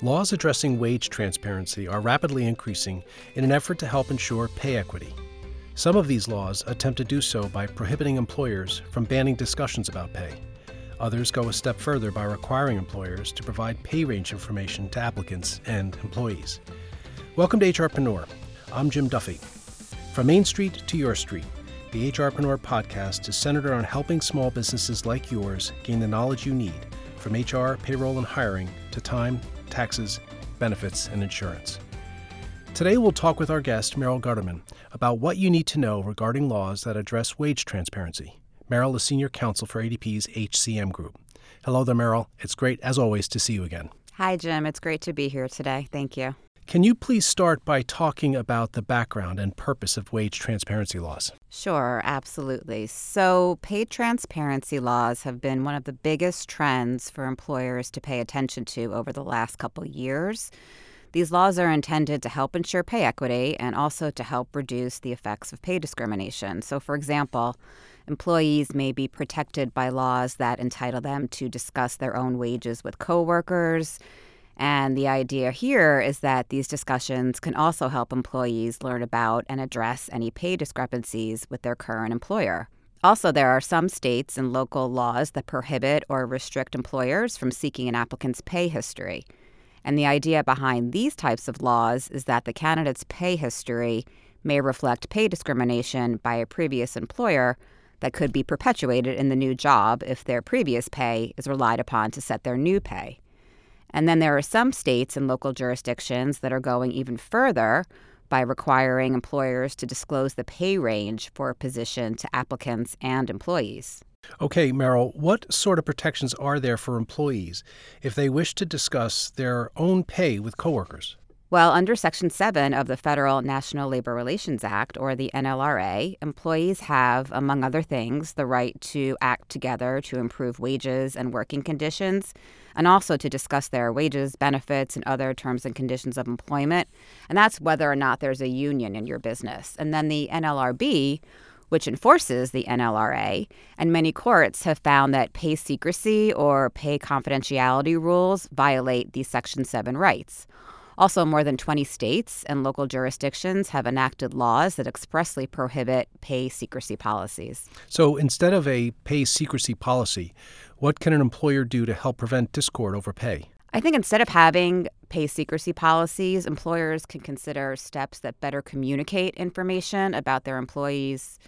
Laws addressing wage transparency are rapidly increasing in an effort to help ensure pay equity. Some of these laws attempt to do so by prohibiting employers from banning discussions about pay. Others go a step further by requiring employers to provide pay range information to applicants and employees. Welcome to HRpreneur. I'm Jim Duffy. From Main Street to your street, the HRpreneur podcast is centered around helping small businesses like yours gain the knowledge you need from HR, payroll, and hiring to time, taxes, benefits, and insurance. Today, we'll talk with our guest, Merrill Guterman, about what you need to know regarding laws that address wage transparency. Merrill is Senior Counsel for ADP's HCM Group. Hello there, Merrill. It's great, as always, to see you again. Hi, Jim. It's great to be here today. Thank you. Can you please start by talking about the background and purpose of wage transparency laws? Sure, absolutely. So, pay transparency laws have been one of the biggest trends for employers to pay attention to over the last couple years. These laws are intended to help ensure pay equity and also to help reduce the effects of pay discrimination. So, for example, employees may be protected by laws that entitle them to discuss their own wages with coworkers and the idea here is that these discussions can also help employees learn about and address any pay discrepancies with their current employer. Also, there are some states and local laws that prohibit or restrict employers from seeking an applicant's pay history. And the idea behind these types of laws is that the candidate's pay history may reflect pay discrimination by a previous employer that could be perpetuated in the new job if their previous pay is relied upon to set their new pay. And then there are some states and local jurisdictions that are going even further by requiring employers to disclose the pay range for a position to applicants and employees. Okay, Merrill, what sort of protections are there for employees if they wish to discuss their own pay with coworkers? Well, under Section 7 of the Federal National Labor Relations Act, or the NLRA, employees have, among other things, the right to act together to improve wages and working conditions, and also to discuss their wages, benefits, and other terms and conditions of employment. And that's whether or not there's a union in your business. And then the NLRB, which enforces the NLRA, and many courts have found that pay secrecy or pay confidentiality rules violate these Section 7 rights. Also, more than 20 states and local jurisdictions have enacted laws that expressly prohibit pay secrecy policies. So instead of a pay secrecy policy, what can an employer do to help prevent discord over pay? I think instead of having pay secrecy policies, employers can consider steps that better communicate information about their employees'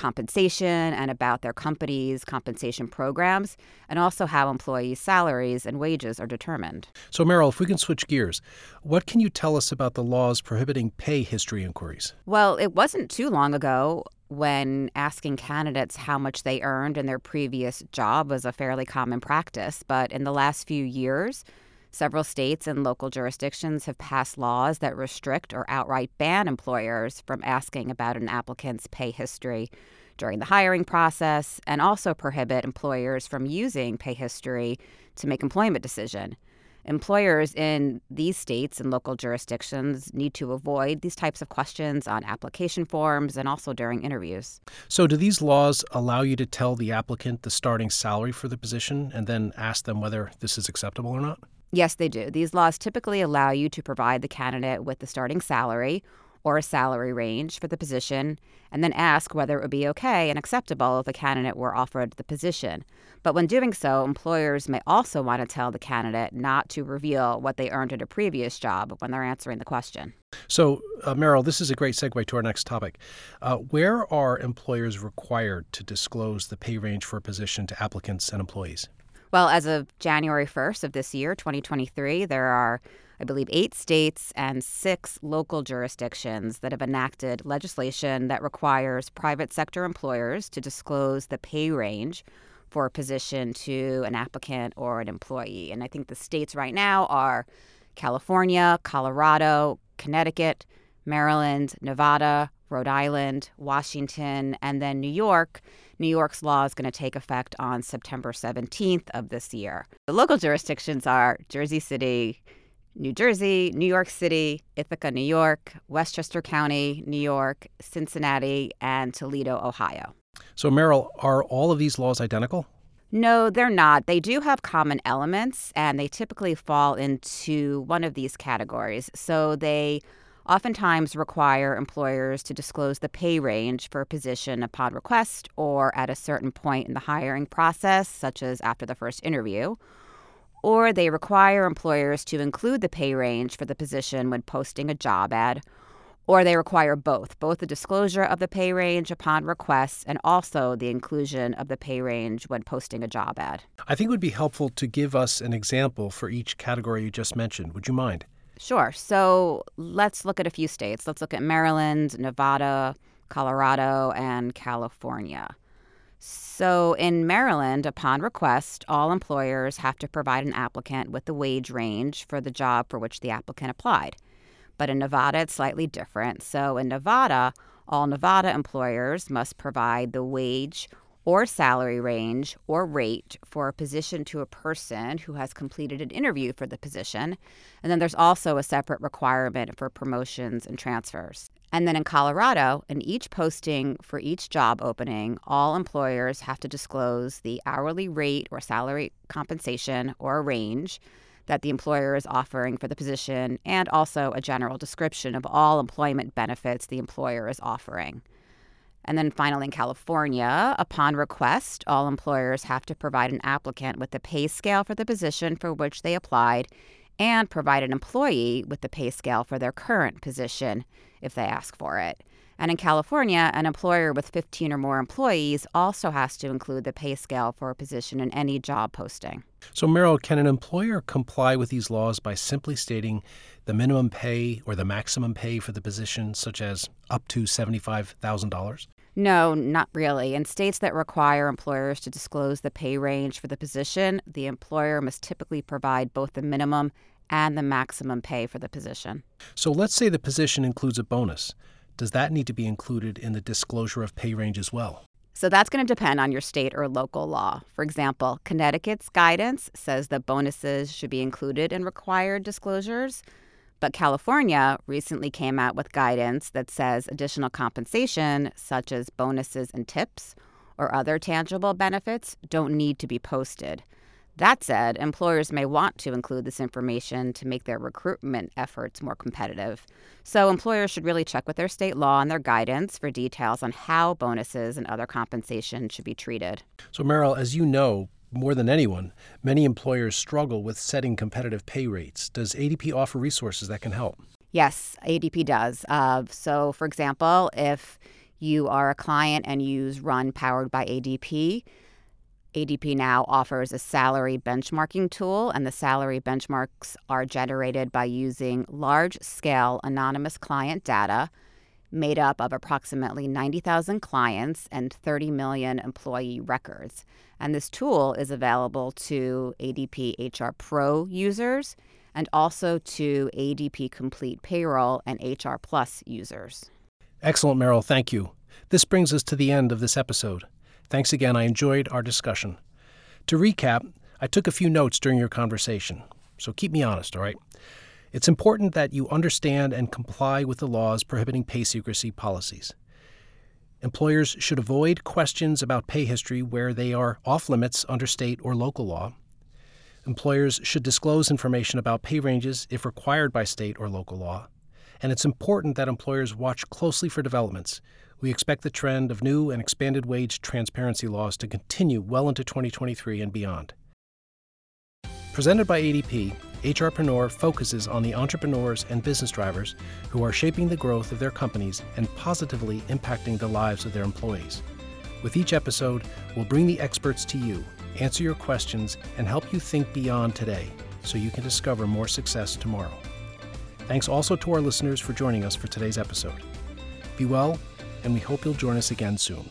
compensation and about their company's compensation programs, and also how employees' salaries and wages are determined. So, Merrill, if we can switch gears, what can you tell us about the laws prohibiting pay history inquiries? Well, it wasn't too long ago when asking candidates how much they earned in their previous job was a fairly common practice, but in the last few years, Several states and local jurisdictions have passed laws that restrict or outright ban employers from asking about an applicant's pay history during the hiring process and also prohibit employers from using pay history to make employment decision. Employers in these states and local jurisdictions need to avoid these types of questions on application forms and also during interviews. So, do these laws allow you to tell the applicant the starting salary for the position and then ask them whether this is acceptable or not? Yes, they do. These laws typically allow you to provide the candidate with the starting salary or a salary range for the position and then ask whether it would be okay and acceptable if the candidate were offered the position. But when doing so, employers may also want to tell the candidate not to reveal what they earned at a previous job when they're answering the question. So, uh, Merrill, this is a great segue to our next topic. Uh, where are employers required to disclose the pay range for a position to applicants and employees? Well, as of January 1st of this year, 2023, there are, I believe, eight states and six local jurisdictions that have enacted legislation that requires private sector employers to disclose the pay range for a position to an applicant or an employee. And I think the states right now are California, Colorado, Connecticut, Maryland, Nevada, Rhode Island, Washington, and then New York. New York's law is going to take effect on September 17th of this year. The local jurisdictions are Jersey City, New Jersey, New York City, Ithaca, New York, Westchester County, New York, Cincinnati, and Toledo, Ohio. So, Merrill, are all of these laws identical? No, they're not. They do have common elements, and they typically fall into one of these categories. So they oftentimes require employers to disclose the pay range for a position upon request or at a certain point in the hiring process, such as after the first interview. Or they require employers to include the pay range for the position when posting a job ad or they require both both the disclosure of the pay range upon request and also the inclusion of the pay range when posting a job ad. I think it would be helpful to give us an example for each category you just mentioned. Would you mind? Sure. So let's look at a few states. Let's look at Maryland, Nevada, Colorado, and California. So, in Maryland, upon request, all employers have to provide an applicant with the wage range for the job for which the applicant applied. But in Nevada, it's slightly different. So in Nevada, all Nevada employers must provide the wage or salary range or rate for a position to a person who has completed an interview for the position. And then there's also a separate requirement for promotions and transfers. And then in Colorado, in each posting for each job opening, all employers have to disclose the hourly rate or salary compensation or range that the employer is offering for the position and also a general description of all employment benefits the employer is offering. And then finally, in California, upon request, all employers have to provide an applicant with the pay scale for the position for which they applied and provide an employee with the pay scale for their current position if they ask for it. And in California, an employer with 15 or more employees also has to include the pay scale for a position in any job posting. So, Merrill, can an employer comply with these laws by simply stating the minimum pay or the maximum pay for the position, such as up to $75,000? No, not really. In states that require employers to disclose the pay range for the position, the employer must typically provide both the minimum and the maximum pay for the position. So let's say the position includes a bonus does that need to be included in the disclosure of pay range as well? So that's going to depend on your state or local law. For example, Connecticut's guidance says that bonuses should be included in required disclosures, but California recently came out with guidance that says additional compensation, such as bonuses and tips or other tangible benefits, don't need to be posted. That said, employers may want to include this information to make their recruitment efforts more competitive. So, employers should really check with their state law and their guidance for details on how bonuses and other compensation should be treated. So, Merrill, as you know, more than anyone, many employers struggle with setting competitive pay rates. Does ADP offer resources that can help? Yes, ADP does. Uh, so, for example, if you are a client and use Run powered by ADP, ADP now offers a salary benchmarking tool, and the salary benchmarks are generated by using large scale anonymous client data made up of approximately 90,000 clients and 30 million employee records. And this tool is available to ADP HR Pro users and also to ADP Complete Payroll and HR Plus users. Excellent, Merrill. Thank you. This brings us to the end of this episode. Thanks again. I enjoyed our discussion. To recap, I took a few notes during your conversation, so keep me honest, all right? It's important that you understand and comply with the laws prohibiting pay secrecy policies. Employers should avoid questions about pay history where they are off limits under state or local law. Employers should disclose information about pay ranges if required by state or local law. And it's important that employers watch closely for developments we expect the trend of new and expanded wage transparency laws to continue well into 2023 and beyond. Presented by ADP, HRpreneur focuses on the entrepreneurs and business drivers who are shaping the growth of their companies and positively impacting the lives of their employees. With each episode, we'll bring the experts to you, answer your questions, and help you think beyond today so you can discover more success tomorrow. Thanks also to our listeners for joining us for today's episode. Be well and we hope you'll join us again soon.